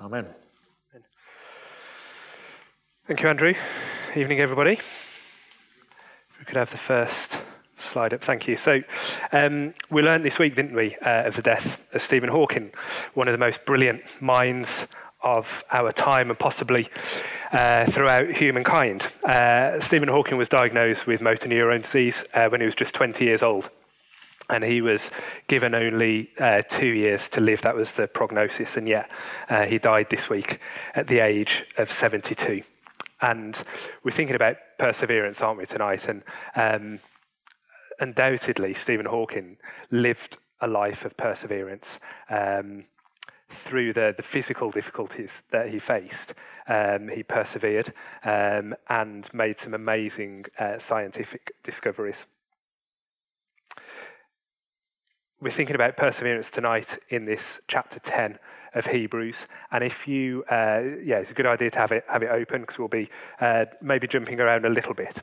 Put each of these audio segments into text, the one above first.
Amen. Thank you, Andrew. Evening, everybody. If we could have the first slide up. Thank you. So, um, we learned this week, didn't we, uh, of the death of Stephen Hawking, one of the most brilliant minds of our time and possibly uh, throughout humankind. Uh, Stephen Hawking was diagnosed with motor neurone disease uh, when he was just 20 years old. And he was given only uh, two years to live. That was the prognosis. And yet, uh, he died this week at the age of 72. And we're thinking about perseverance, aren't we, tonight? And um, undoubtedly, Stephen Hawking lived a life of perseverance. Um, through the, the physical difficulties that he faced, um, he persevered um, and made some amazing uh, scientific discoveries. We're thinking about perseverance tonight in this chapter 10 of Hebrews. And if you, uh, yeah, it's a good idea to have it, have it open because we'll be uh, maybe jumping around a little bit.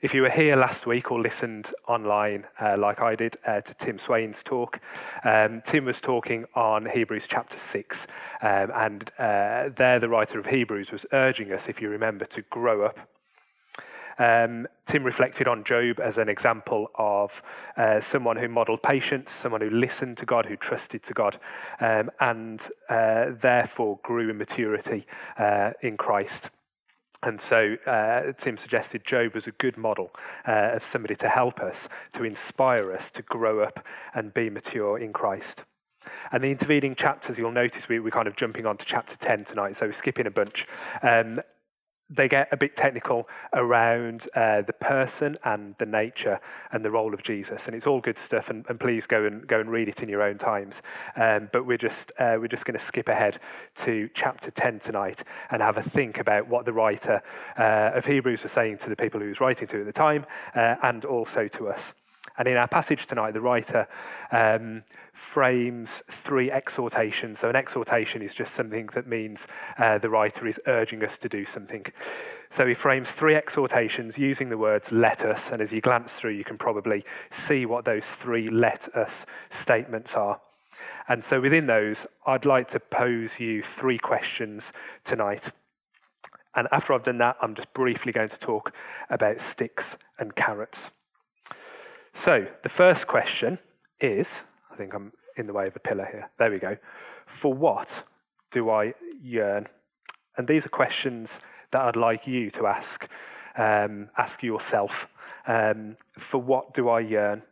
If you were here last week or listened online, uh, like I did, uh, to Tim Swain's talk, um, Tim was talking on Hebrews chapter 6. Um, and uh, there, the writer of Hebrews was urging us, if you remember, to grow up um, Tim reflected on Job as an example of uh, someone who modeled patience, someone who listened to God, who trusted to God, um, and uh, therefore grew in maturity uh, in Christ. And so uh, Tim suggested Job was a good model uh, of somebody to help us, to inspire us to grow up and be mature in Christ. And the intervening chapters, you'll notice we, we're kind of jumping on to chapter 10 tonight, so we're skipping a bunch. Um, they get a bit technical around uh, the person and the nature and the role of Jesus, and it's all good stuff. And, and please go and go and read it in your own times. Um, but we're just uh, we're just going to skip ahead to chapter ten tonight and have a think about what the writer uh, of Hebrews was saying to the people he was writing to at the time, uh, and also to us. And in our passage tonight, the writer um, frames three exhortations. So, an exhortation is just something that means uh, the writer is urging us to do something. So, he frames three exhortations using the words let us. And as you glance through, you can probably see what those three let us statements are. And so, within those, I'd like to pose you three questions tonight. And after I've done that, I'm just briefly going to talk about sticks and carrots. So, the first question is I think I'm in the way of a pillar here. There we go. For what do I yearn? And these are questions that I'd like you to ask, um, ask yourself. Um, for what do I yearn?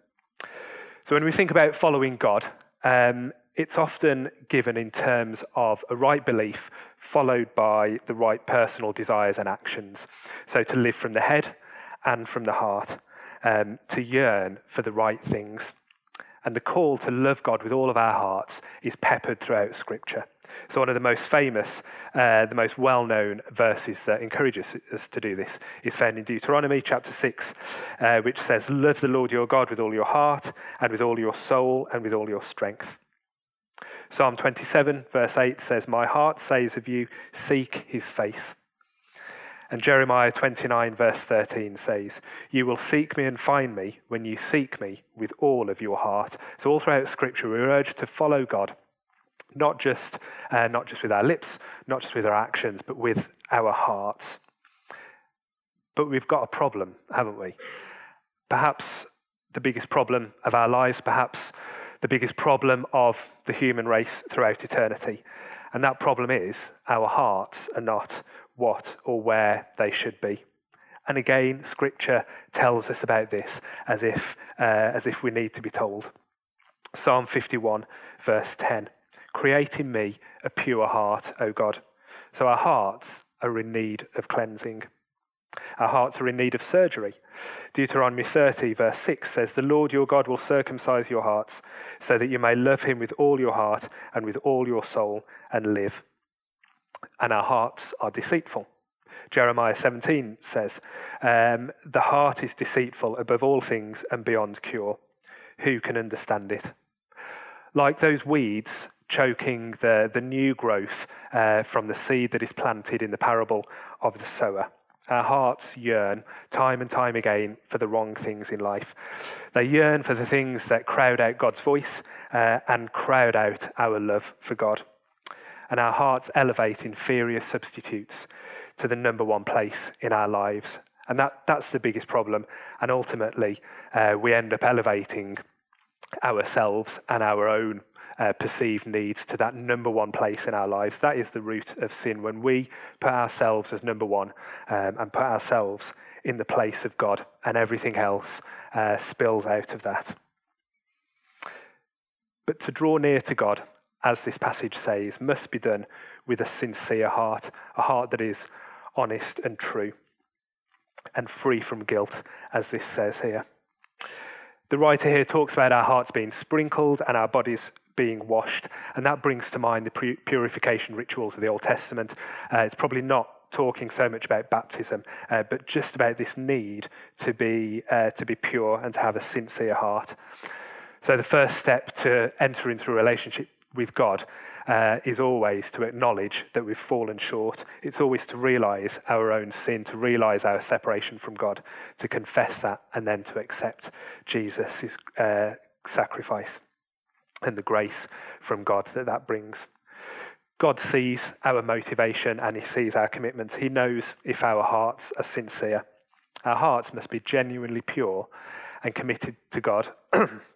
So, when we think about following God, um, it's often given in terms of a right belief followed by the right personal desires and actions. So, to live from the head and from the heart um, to yearn for the right things. And the call to love God with all of our hearts is peppered throughout Scripture. So, one of the most famous, uh, the most well known verses that encourages us to do this is found in Deuteronomy chapter 6, uh, which says, Love the Lord your God with all your heart, and with all your soul, and with all your strength. Psalm 27, verse 8 says, My heart says of you, Seek his face. And Jeremiah 29, verse 13 says, You will seek me and find me when you seek me with all of your heart. So, all throughout Scripture, we're urged to follow God, not just, uh, not just with our lips, not just with our actions, but with our hearts. But we've got a problem, haven't we? Perhaps the biggest problem of our lives, perhaps the biggest problem of the human race throughout eternity. And that problem is our hearts are not what or where they should be. And again, Scripture tells us about this as if, uh, as if we need to be told. Psalm 51, verse 10 Create in me a pure heart, O God. So our hearts are in need of cleansing. Our hearts are in need of surgery. Deuteronomy 30, verse 6 says, The Lord your God will circumcise your hearts, so that you may love him with all your heart and with all your soul and live and our hearts are deceitful. Jeremiah 17 says, um, The heart is deceitful above all things and beyond cure. Who can understand it? Like those weeds choking the, the new growth uh, from the seed that is planted in the parable of the sower. Our hearts yearn time and time again for the wrong things in life. They yearn for the things that crowd out God's voice uh, and crowd out our love for God. And our hearts elevate inferior substitutes to the number one place in our lives. And that, that's the biggest problem. And ultimately, uh, we end up elevating ourselves and our own uh, perceived needs to that number one place in our lives. That is the root of sin. When we put ourselves as number one um, and put ourselves in the place of God, and everything else uh, spills out of that. But to draw near to God, as this passage says, must be done with a sincere heart, a heart that is honest and true and free from guilt, as this says here. The writer here talks about our hearts being sprinkled and our bodies being washed, and that brings to mind the purification rituals of the Old Testament. Uh, it's probably not talking so much about baptism, uh, but just about this need to be uh, to be pure and to have a sincere heart. So the first step to enter into a relationship with God uh, is always to acknowledge that we've fallen short. It's always to realize our own sin, to realize our separation from God, to confess that, and then to accept Jesus' uh, sacrifice and the grace from God that that brings. God sees our motivation and he sees our commitments. He knows if our hearts are sincere. Our hearts must be genuinely pure and committed to God.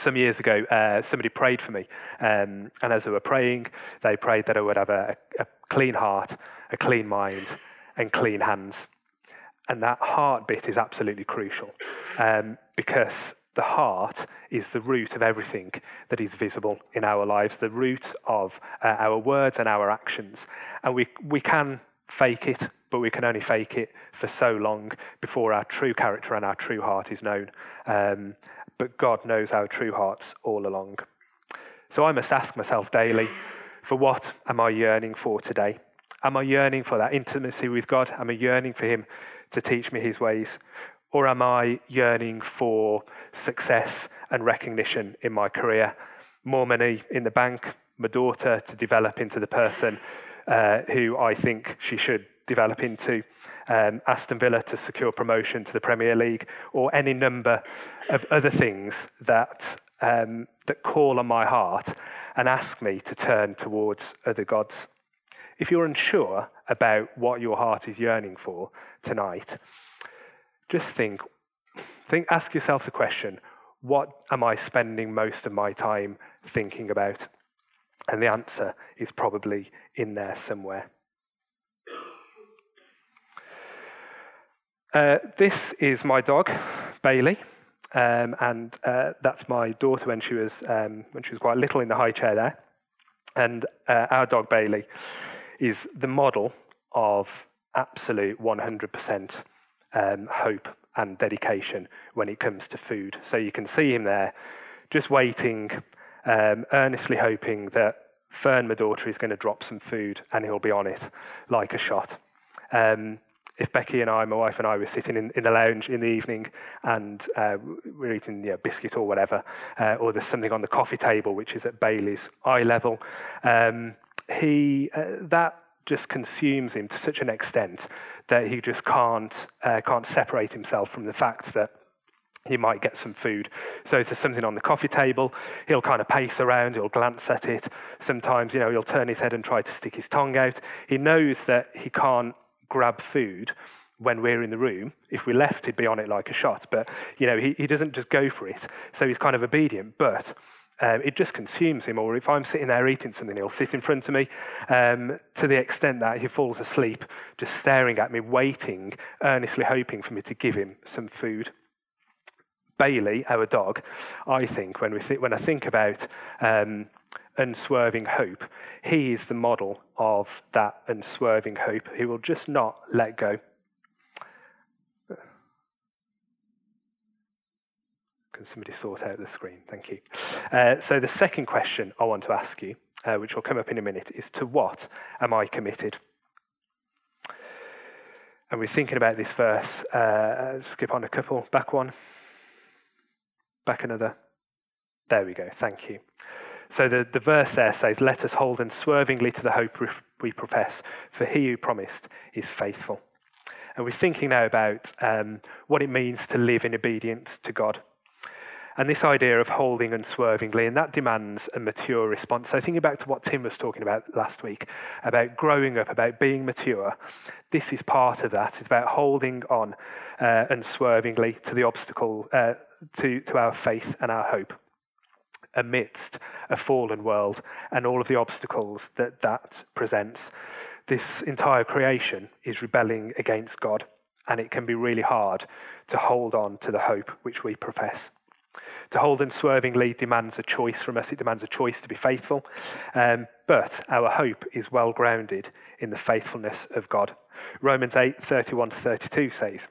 Some years ago, uh, somebody prayed for me, um, and as they were praying, they prayed that I would have a, a clean heart, a clean mind, and clean hands. And that heart bit is absolutely crucial um, because the heart is the root of everything that is visible in our lives, the root of uh, our words and our actions. And we, we can fake it, but we can only fake it for so long before our true character and our true heart is known. Um, but God knows our true hearts all along. So I must ask myself daily for what am I yearning for today? Am I yearning for that intimacy with God? Am I yearning for Him to teach me His ways? Or am I yearning for success and recognition in my career? More money in the bank, my daughter to develop into the person uh, who I think she should develop into, um, Aston Villa to secure promotion to the Premier League, or any number of other things that, um, that call on my heart and ask me to turn towards other gods. If you're unsure about what your heart is yearning for tonight, just think, think, ask yourself the question, what am I spending most of my time thinking about? And the answer is probably in there somewhere. Uh, this is my dog, Bailey, um, and uh, that's my daughter when she was um, when she was quite little in the high chair there. And uh, our dog Bailey is the model of absolute 100% um, hope and dedication when it comes to food. So you can see him there, just waiting, um, earnestly hoping that Fern, my daughter, is going to drop some food and he'll be on it like a shot. Um, if Becky and I, my wife and I, were sitting in, in the lounge in the evening and uh, we're eating biscuit or whatever, uh, or there's something on the coffee table which is at Bailey's eye level, um, he uh, that just consumes him to such an extent that he just can't, uh, can't separate himself from the fact that he might get some food. So if there's something on the coffee table, he'll kind of pace around, he'll glance at it. Sometimes, you know, he'll turn his head and try to stick his tongue out. He knows that he can't grab food when we're in the room. If we left, he'd be on it like a shot. But, you know, he, he doesn't just go for it. So he's kind of obedient. But um, it just consumes him. Or if I'm sitting there eating something, he'll sit in front of me um, to the extent that he falls asleep, just staring at me, waiting, earnestly hoping for me to give him some food. Bailey, our dog, I think, when, we th- when I think about um, unswerving hope, he is the model of that unswerving hope. He will just not let go. Can somebody sort out the screen? Thank you. Uh, so, the second question I want to ask you, uh, which will come up in a minute, is to what am I committed? And we're thinking about this verse. Uh, skip on a couple. Back one. Back another. There we go. Thank you. So the, the verse there says, Let us hold unswervingly to the hope we profess, for he who promised is faithful. And we're thinking now about um, what it means to live in obedience to God. And this idea of holding unswervingly, and that demands a mature response. So, thinking back to what Tim was talking about last week, about growing up, about being mature, this is part of that. It's about holding on uh, unswervingly to the obstacle, uh, to, to our faith and our hope amidst a fallen world and all of the obstacles that that presents. This entire creation is rebelling against God, and it can be really hard to hold on to the hope which we profess. To hold unswervingly demands a choice from us. It demands a choice to be faithful. Um, but our hope is well grounded in the faithfulness of God. Romans 8 31 to 32 says,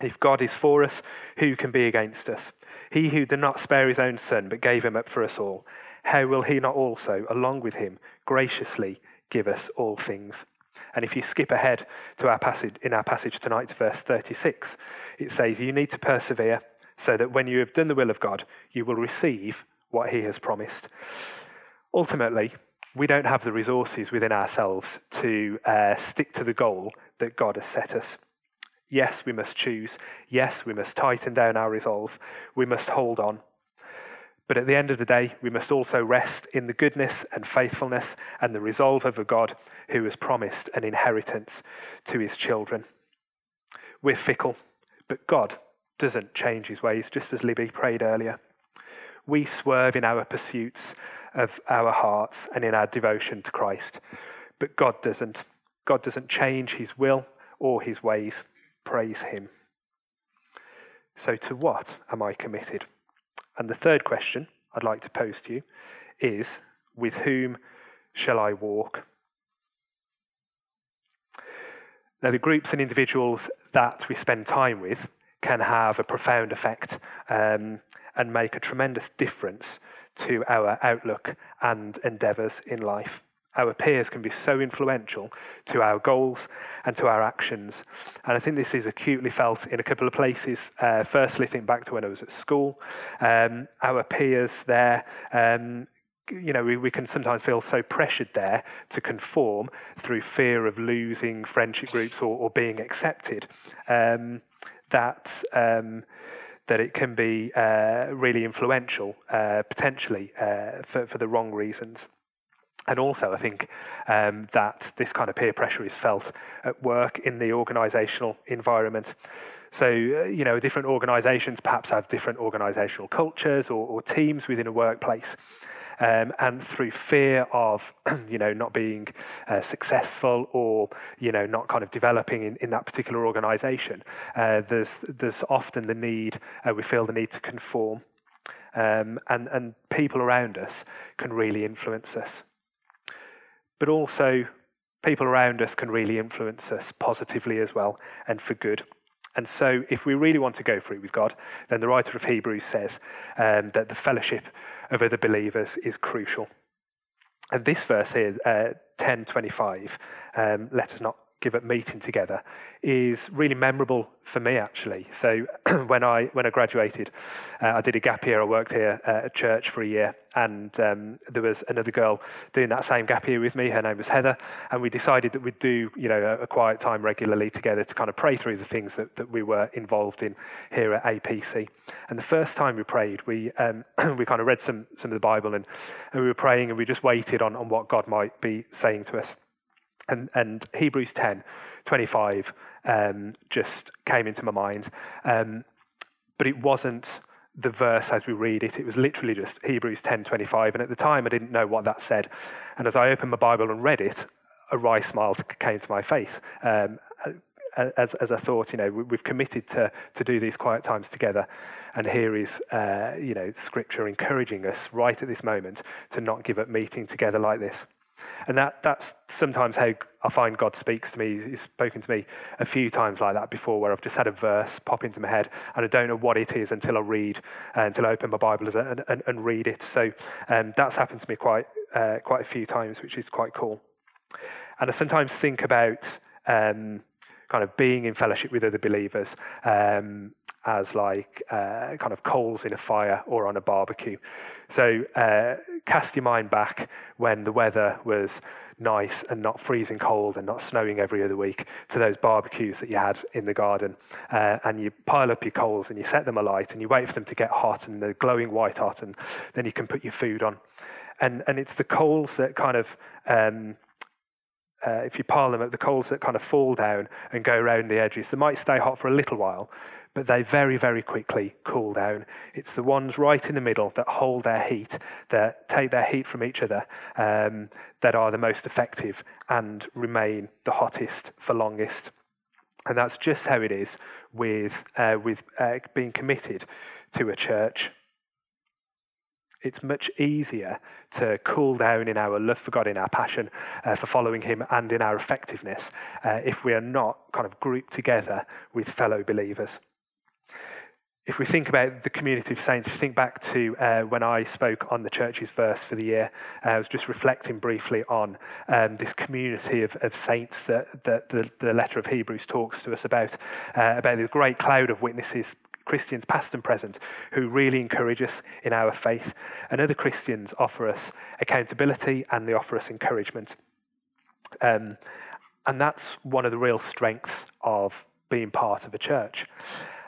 If God is for us, who can be against us? He who did not spare his own son, but gave him up for us all, how will he not also, along with him, graciously give us all things? And if you skip ahead to our passage in our passage tonight to verse 36, it says, You need to persevere so that when you have done the will of God, you will receive what He has promised. Ultimately, we don't have the resources within ourselves to uh, stick to the goal that God has set us. Yes, we must choose. Yes, we must tighten down our resolve. We must hold on. But at the end of the day, we must also rest in the goodness and faithfulness and the resolve of a God who has promised an inheritance to his children. We're fickle, but God doesn't change his ways, just as Libby prayed earlier. We swerve in our pursuits of our hearts and in our devotion to Christ, but God doesn't. God doesn't change his will or his ways. Praise him. So, to what am I committed? And the third question I'd like to pose to you is with whom shall I walk? Now, the groups and individuals that we spend time with can have a profound effect um, and make a tremendous difference to our outlook and endeavours in life. Our peers can be so influential to our goals and to our actions. And I think this is acutely felt in a couple of places. Uh, firstly, think back to when I was at school. Um, our peers there um, you know, we, we can sometimes feel so pressured there to conform through fear of losing friendship groups or, or being accepted. Um, that um, that it can be uh, really influential, uh, potentially uh, for, for the wrong reasons. And also, I think um, that this kind of peer pressure is felt at work in the organisational environment. So, uh, you know, different organisations perhaps have different organisational cultures or, or teams within a workplace. Um, and through fear of you know not being uh, successful or you know not kind of developing in, in that particular organization uh, there's there's often the need uh, we feel the need to conform. Um, and and people around us can really influence us but also people around us can really influence us positively as well and for good and so, if we really want to go through with God, then the writer of Hebrews says um, that the fellowship of other believers is crucial. And this verse here, uh, 10:25, um, let us not give up meeting together is really memorable for me actually. So when I when I graduated, uh, I did a gap year. I worked here uh, at church for a year, and um, there was another girl doing that same gap year with me. Her name was Heather, and we decided that we'd do you know a, a quiet time regularly together to kind of pray through the things that, that we were involved in here at APC. And the first time we prayed, we um, we kind of read some some of the Bible and, and we were praying and we just waited on on what God might be saying to us. And, and Hebrews 10, 25 um, just came into my mind. Um, but it wasn't the verse as we read it. It was literally just Hebrews 10, 25. And at the time, I didn't know what that said. And as I opened my Bible and read it, a wry smile came to my face. Um, as, as I thought, you know, we've committed to, to do these quiet times together. And here is, uh, you know, scripture encouraging us right at this moment to not give up meeting together like this. And that, that's sometimes how I find God speaks to me. He's spoken to me a few times like that before, where I've just had a verse pop into my head and I don't know what it is until I read, uh, until I open my Bible and, and, and read it. So um, that's happened to me quite, uh, quite a few times, which is quite cool. And I sometimes think about um, kind of being in fellowship with other believers. Um, as like uh, kind of coals in a fire or on a barbecue. So uh, cast your mind back when the weather was nice and not freezing cold and not snowing every other week to those barbecues that you had in the garden. Uh, and you pile up your coals and you set them alight and you wait for them to get hot and they're glowing white hot and then you can put your food on. And, and it's the coals that kind of, um, uh, if you pile them up, the coals that kind of fall down and go around the edges, they might stay hot for a little while, but they very, very quickly cool down. It's the ones right in the middle that hold their heat, that take their heat from each other, um, that are the most effective and remain the hottest for longest. And that's just how it is with, uh, with uh, being committed to a church. It's much easier to cool down in our love for God, in our passion uh, for following Him, and in our effectiveness uh, if we are not kind of grouped together with fellow believers if we think about the community of saints, if you think back to uh, when I spoke on the church's verse for the year, uh, I was just reflecting briefly on um, this community of, of saints that, that the, the, letter of Hebrews talks to us about, uh, about this great cloud of witnesses, Christians past and present, who really encourage us in our faith. And other Christians offer us accountability and they offer us encouragement. Um, and that's one of the real strengths of being part of a church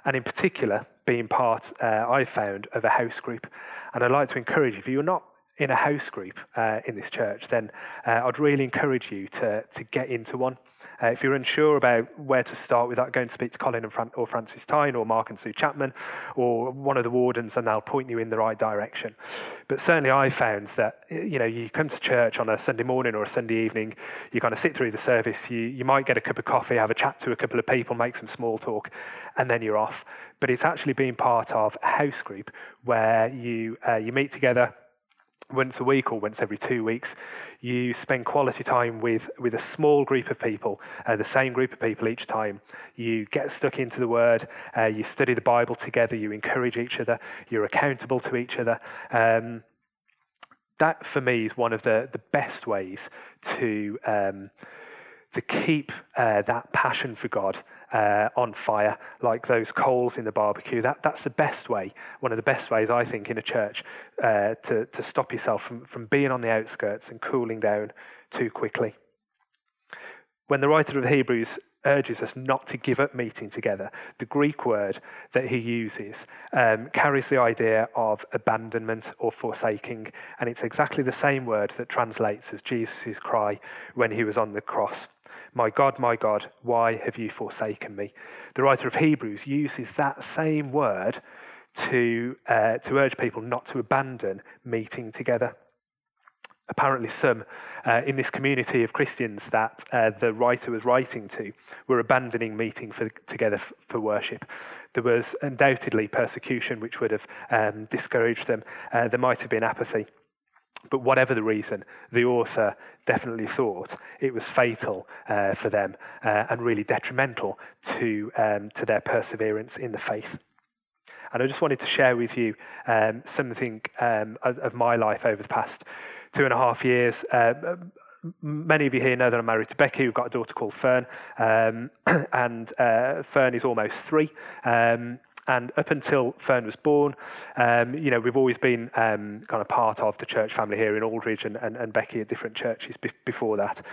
and in particular, being part, uh, I've found, of a house group. And I'd like to encourage you, if you're not in a house group uh, in this church, then uh, I'd really encourage you to, to get into one. Uh, if you're unsure about where to start without going to speak to Colin and Fran- or Francis Tyne or Mark and Sue Chapman or one of the wardens, and they'll point you in the right direction. But certainly, I found that you know you come to church on a Sunday morning or a Sunday evening, you kind of sit through the service, you you might get a cup of coffee, have a chat to a couple of people, make some small talk, and then you're off. But it's actually being part of a house group where you uh, you meet together once a week or once every two weeks, you spend quality time with, with a small group of people, uh, the same group of people each time. You get stuck into the Word, uh, you study the Bible together, you encourage each other, you're accountable to each other. Um, that, for me, is one of the, the best ways to, um, to keep uh, that passion for God uh, on fire, like those coals in the barbecue. That, that's the best way, one of the best ways, I think, in a church uh, to, to stop yourself from, from being on the outskirts and cooling down too quickly. When the writer of Hebrews urges us not to give up meeting together, the Greek word that he uses um, carries the idea of abandonment or forsaking, and it's exactly the same word that translates as Jesus' cry when he was on the cross. My God, my God, why have you forsaken me? The writer of Hebrews uses that same word to, uh, to urge people not to abandon meeting together. Apparently, some uh, in this community of Christians that uh, the writer was writing to were abandoning meeting for, together f- for worship. There was undoubtedly persecution which would have um, discouraged them. Uh, there might have been apathy. But whatever the reason, the author definitely thought it was fatal uh, for them uh, and really detrimental to, um, to their perseverance in the faith. And I just wanted to share with you um, something um, of, my life over the past two and a half years. Uh, many of you here know that I'm married to Becky. We've got a daughter called Fern, um, and uh, Fern is almost three. And up until Fern was born, um, you know, we've always been um, kind of part of the church family here in Aldridge and, and, and Becky at different churches be- before that.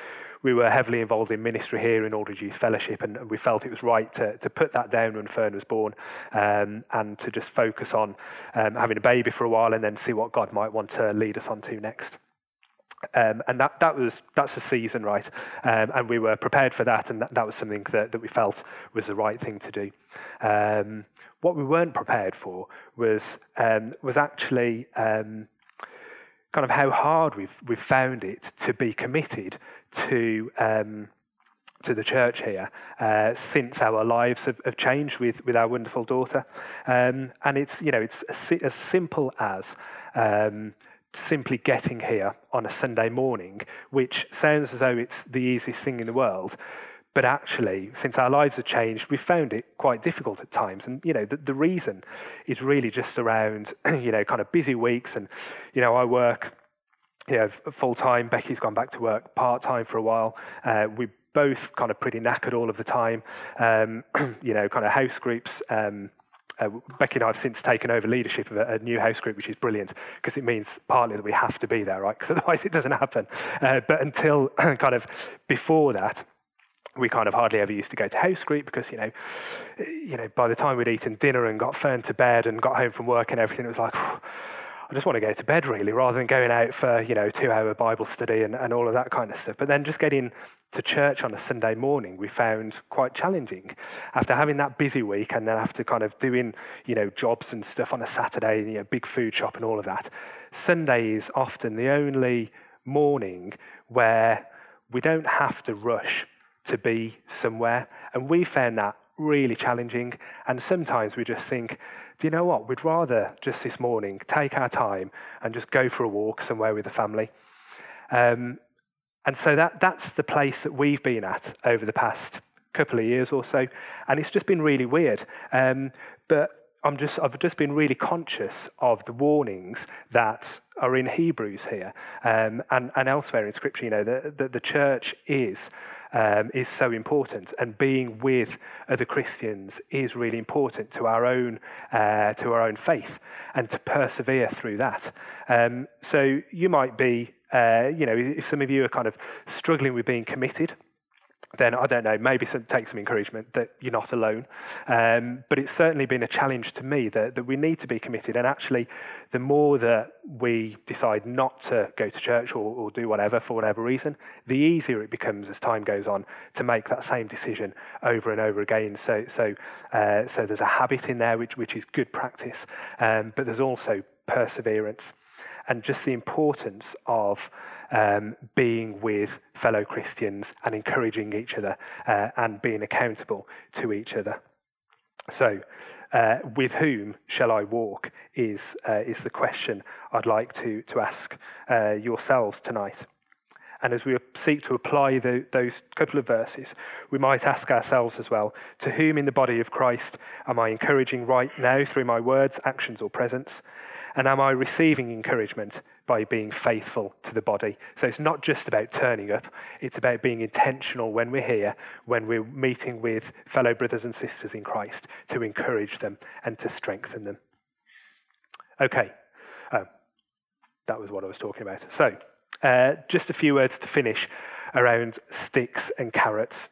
We were heavily involved in ministry here in Aldridge Youth Fellowship, and, and we felt it was right to, to put that down when Fern was born um, and to just focus on um, having a baby for a while and then see what God might want to lead us on to next. Um, and that, that was that's a season, right? Um, and we were prepared for that, and that, that was something that, that we felt was the right thing to do. Um, what we weren't prepared for was um, was actually um, kind of how hard we've we've found it to be committed to um, to the church here uh, since our lives have, have, changed with, with our wonderful daughter. And it's, you know, it's as, as simple as simply getting here on a Sunday morning, which sounds as though it's the easiest thing in the world. But actually, since our lives have changed, we've found it quite difficult at times. And, you know, the, the reason is really just around, you know, kind of busy weeks. And, you know, I work, you know, full time. Becky's gone back to work part time for a while. Uh, we both kind of pretty knackered all of the time. Um, you know, kind of house groups. Um, uh, Becky and I have since taken over leadership of a, a new house group, which is brilliant because it means partly that we have to be there, right? Because otherwise it doesn't happen. Uh, but until kind of before that, we kind of hardly ever used to go to house group because you know, you know, by the time we'd eaten dinner and got Fern to bed and got home from work and everything, it was like. I just want to go to bed really, rather than going out for you know two hour Bible study and, and all of that kind of stuff. But then just getting to church on a Sunday morning, we found quite challenging. After having that busy week and then after kind of doing you know jobs and stuff on a Saturday, you know big food shop and all of that, Sunday is often the only morning where we don't have to rush to be somewhere, and we found that really challenging. And sometimes we just think do you know what? We'd rather just this morning take our time and just go for a walk somewhere with the family. Um, and so that, that's the place that we've been at over the past couple of years or so. And it's just been really weird. Um, but I'm just, I've just been really conscious of the warnings that are in Hebrews here um, and, and elsewhere in Scripture. You know, that the, the church is um, is so important, and being with other Christians is really important to our own uh, to our own faith, and to persevere through that. Um, so you might be, uh, you know, if some of you are kind of struggling with being committed then I don't know, maybe some, take some encouragement that you're not alone. Um, but it's certainly been a challenge to me that, that we need to be committed. And actually, the more that we decide not to go to church or, or do whatever for whatever reason, the easier it becomes as time goes on to make that same decision over and over again. So, so, uh, so there's a habit in there which, which is good practice, um, but there's also perseverance and just the importance of um, being with fellow Christians and encouraging each other uh, and being accountable to each other. So, uh, with whom shall I walk is, uh, is the question I'd like to, to ask uh, yourselves tonight. And as we seek to apply the, those couple of verses, we might ask ourselves as well to whom in the body of Christ am I encouraging right now through my words, actions, or presence? And am I receiving encouragement by being faithful to the body? So it's not just about turning up, it's about being intentional when we're here, when we're meeting with fellow brothers and sisters in Christ, to encourage them and to strengthen them. Okay, oh, that was what I was talking about. So, uh, just a few words to finish around sticks and carrots.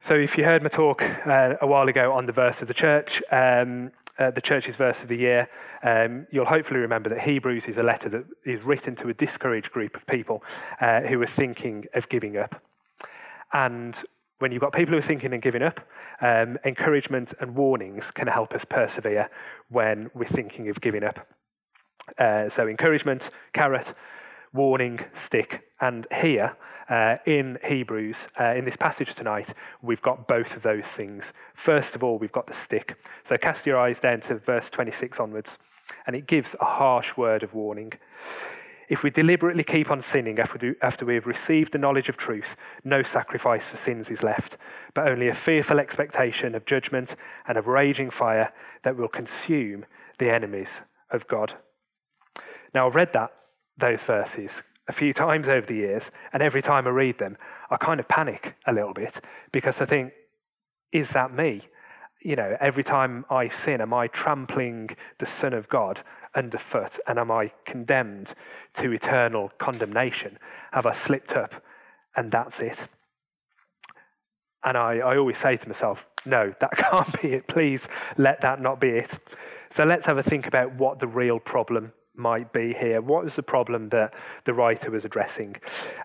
So, if you heard my talk uh, a while ago on the verse of the church, um, uh, the church's verse of the year, um, you'll hopefully remember that Hebrews is a letter that is written to a discouraged group of people uh, who are thinking of giving up. And when you've got people who are thinking of giving up, um, encouragement and warnings can help us persevere when we're thinking of giving up. Uh, so, encouragement, carrot, warning, stick. And here, uh, in Hebrews, uh, in this passage tonight, we've got both of those things. First of all, we've got the stick. So cast your eyes down to verse 26 onwards, and it gives a harsh word of warning. If we deliberately keep on sinning after, after we have received the knowledge of truth, no sacrifice for sins is left, but only a fearful expectation of judgment and of raging fire that will consume the enemies of God. Now, I've read that, those verses, a few times over the years, and every time I read them, I kind of panic a little bit because I think, is that me? You know, every time I sin, am I trampling the Son of God underfoot and am I condemned to eternal condemnation? Have I slipped up and that's it? And I, I always say to myself, no, that can't be it. Please let that not be it. So let's have a think about what the real problem might be here. What was the problem that the writer was addressing?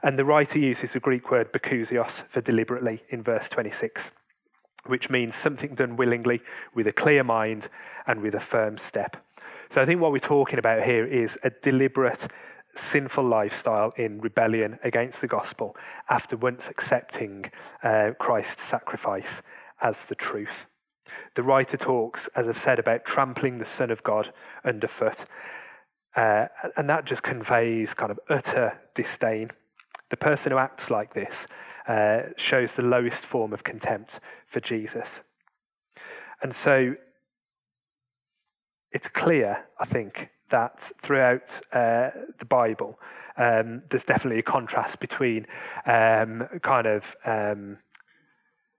And the writer uses the Greek word bakousios for deliberately in verse 26, which means something done willingly, with a clear mind, and with a firm step. So I think what we're talking about here is a deliberate, sinful lifestyle in rebellion against the gospel after once accepting uh, Christ's sacrifice as the truth. The writer talks, as I've said, about trampling the Son of God underfoot uh, and that just conveys kind of utter disdain. The person who acts like this uh, shows the lowest form of contempt for Jesus. And so it's clear, I think, that throughout uh, the Bible, um, there's definitely a contrast between um, kind of um,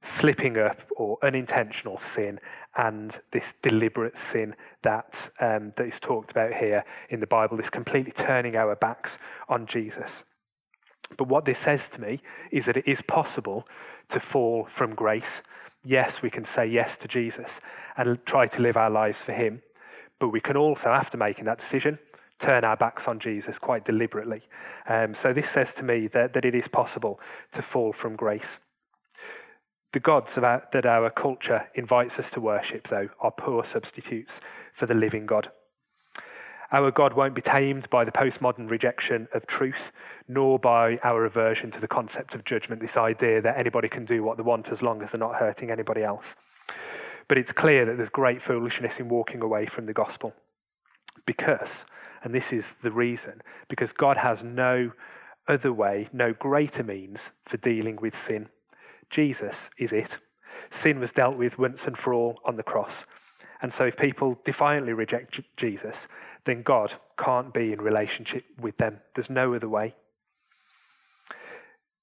slipping up or unintentional sin and this deliberate sin that, um, that is talked about here in the Bible, this completely turning our backs on Jesus. But what this says to me is that it is possible to fall from grace. Yes, we can say yes to Jesus and try to live our lives for Him, but we can also, after making that decision, turn our backs on Jesus quite deliberately. Um, so this says to me that, that it is possible to fall from grace. The gods that our culture invites us to worship, though, are poor substitutes for the living God. Our God won't be tamed by the postmodern rejection of truth, nor by our aversion to the concept of judgment, this idea that anybody can do what they want as long as they're not hurting anybody else. But it's clear that there's great foolishness in walking away from the gospel. Because, and this is the reason, because God has no other way, no greater means for dealing with sin. Jesus is it. Sin was dealt with once and for all on the cross. And so, if people defiantly reject Jesus, then God can't be in relationship with them. There's no other way.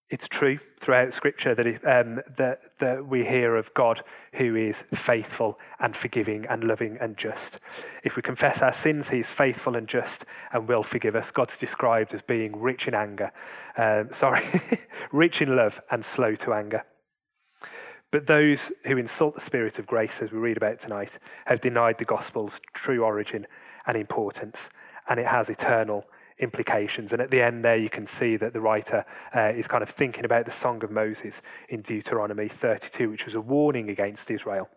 It's true throughout Scripture that, um, that, that we hear of God who is faithful and forgiving and loving and just. If we confess our sins, He is faithful and just and will forgive us. God's described as being rich in anger, um, sorry, rich in love and slow to anger. But those who insult the Spirit of grace, as we read about tonight, have denied the gospel's true origin and importance, and it has eternal implications. And at the end, there you can see that the writer uh, is kind of thinking about the Song of Moses in Deuteronomy 32, which was a warning against Israel.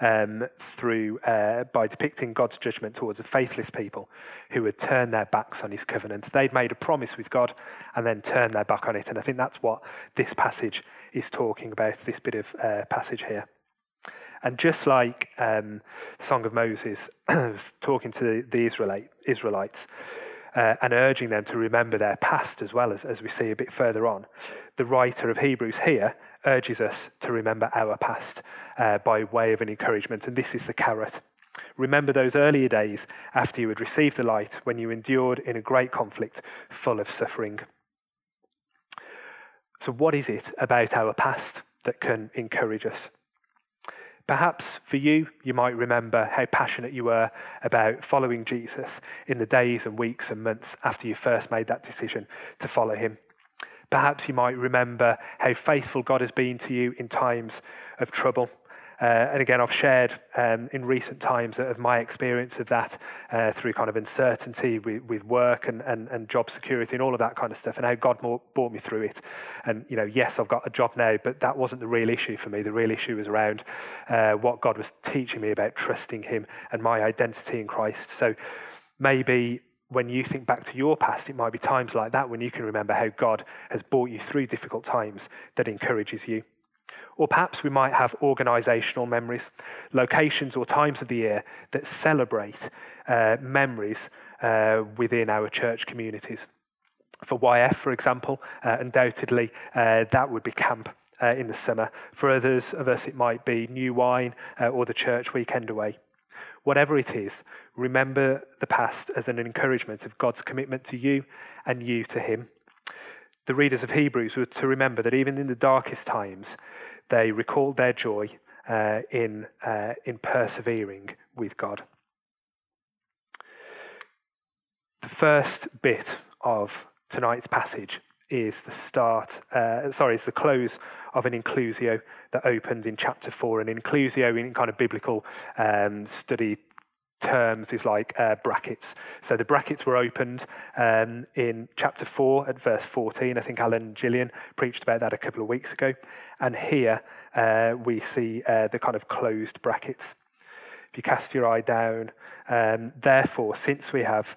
Um, through uh, by depicting God's judgment towards a faithless people who had turned their backs on His covenant. They'd made a promise with God and then turned their back on it, and I think that's what this passage is talking about, this bit of uh, passage here. And just like um, Song of Moses was talking to the Israelite, Israelites uh, and urging them to remember their past as well as, as we see a bit further on, the writer of Hebrews here urges us to remember our past uh, by way of an encouragement. And this is the carrot. Remember those earlier days after you had received the light when you endured in a great conflict full of suffering. So, what is it about our past that can encourage us? Perhaps for you, you might remember how passionate you were about following Jesus in the days and weeks and months after you first made that decision to follow him. Perhaps you might remember how faithful God has been to you in times of trouble uh, and again, I've shared um, in recent times of my experience of that uh, through kind of uncertainty with, with work and, and, and job security and all of that kind of stuff, and how God more, brought me through it. And, you know, yes, I've got a job now, but that wasn't the real issue for me. The real issue was around uh, what God was teaching me about trusting Him and my identity in Christ. So maybe when you think back to your past, it might be times like that when you can remember how God has brought you through difficult times that encourages you. Or perhaps we might have organisational memories, locations or times of the year that celebrate uh, memories uh, within our church communities. For YF, for example, uh, undoubtedly uh, that would be camp. Uh, in the summer. For others of us, it might be new wine uh, or the church weekend away. Whatever it is, remember the past as an encouragement of God's commitment to you and you to Him. The readers of Hebrews were to remember that even in the darkest times, they recalled their joy uh, in, uh, in persevering with God. The first bit of tonight's passage is the start, uh, sorry, it's the close of an inclusio that opened in chapter 4. An inclusio in kind of biblical um, study terms is like uh, brackets. So the brackets were opened um, in chapter 4 at verse 14. I think Alan Gillian preached about that a couple of weeks ago. And here uh, we see uh, the kind of closed brackets. If you cast your eye down, um, therefore, since we have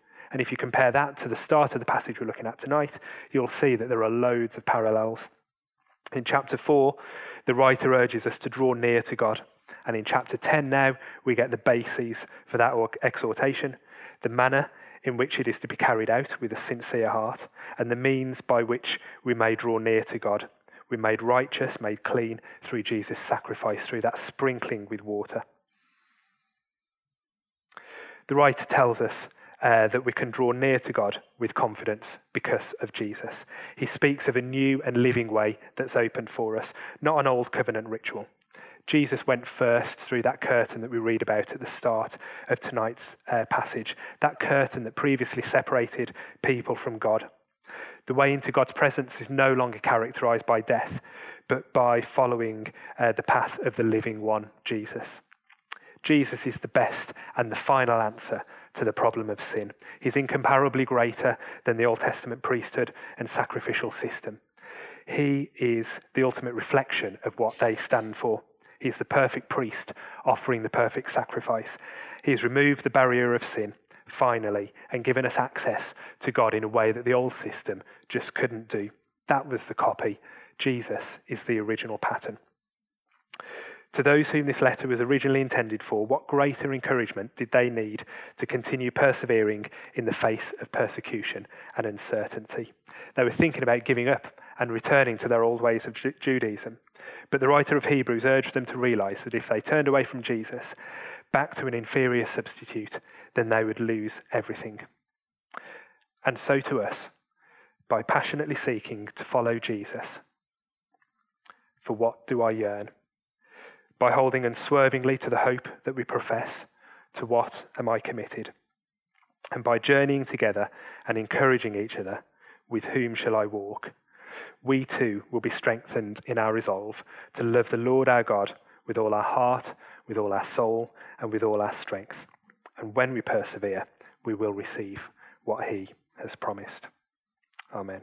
And if you compare that to the start of the passage we're looking at tonight, you'll see that there are loads of parallels. In chapter 4, the writer urges us to draw near to God And in chapter 10 now, we get the bases for that exhortation, the manner in which it is to be carried out with a sincere heart, and the means by which we may draw near to God. We're made righteous, made clean through Jesus' sacrifice, through that sprinkling with water. The writer tells us uh, that we can draw near to God with confidence because of Jesus. He speaks of a new and living way that's opened for us, not an old covenant ritual. Jesus went first through that curtain that we read about at the start of tonight's uh, passage, that curtain that previously separated people from God. The way into God's presence is no longer characterized by death, but by following uh, the path of the living one, Jesus. Jesus is the best and the final answer to the problem of sin. He's incomparably greater than the Old Testament priesthood and sacrificial system. He is the ultimate reflection of what they stand for. He is the perfect priest offering the perfect sacrifice. He has removed the barrier of sin, finally, and given us access to God in a way that the old system just couldn't do. That was the copy. Jesus is the original pattern. To those whom this letter was originally intended for, what greater encouragement did they need to continue persevering in the face of persecution and uncertainty? They were thinking about giving up and returning to their old ways of Judaism. But the writer of Hebrews urged them to realize that if they turned away from Jesus, back to an inferior substitute, then they would lose everything. And so to us, by passionately seeking to follow Jesus. For what do I yearn? By holding unswervingly to the hope that we profess, to what am I committed? And by journeying together and encouraging each other, with whom shall I walk? We too will be strengthened in our resolve to love the Lord our God with all our heart, with all our soul, and with all our strength. And when we persevere, we will receive what he has promised. Amen.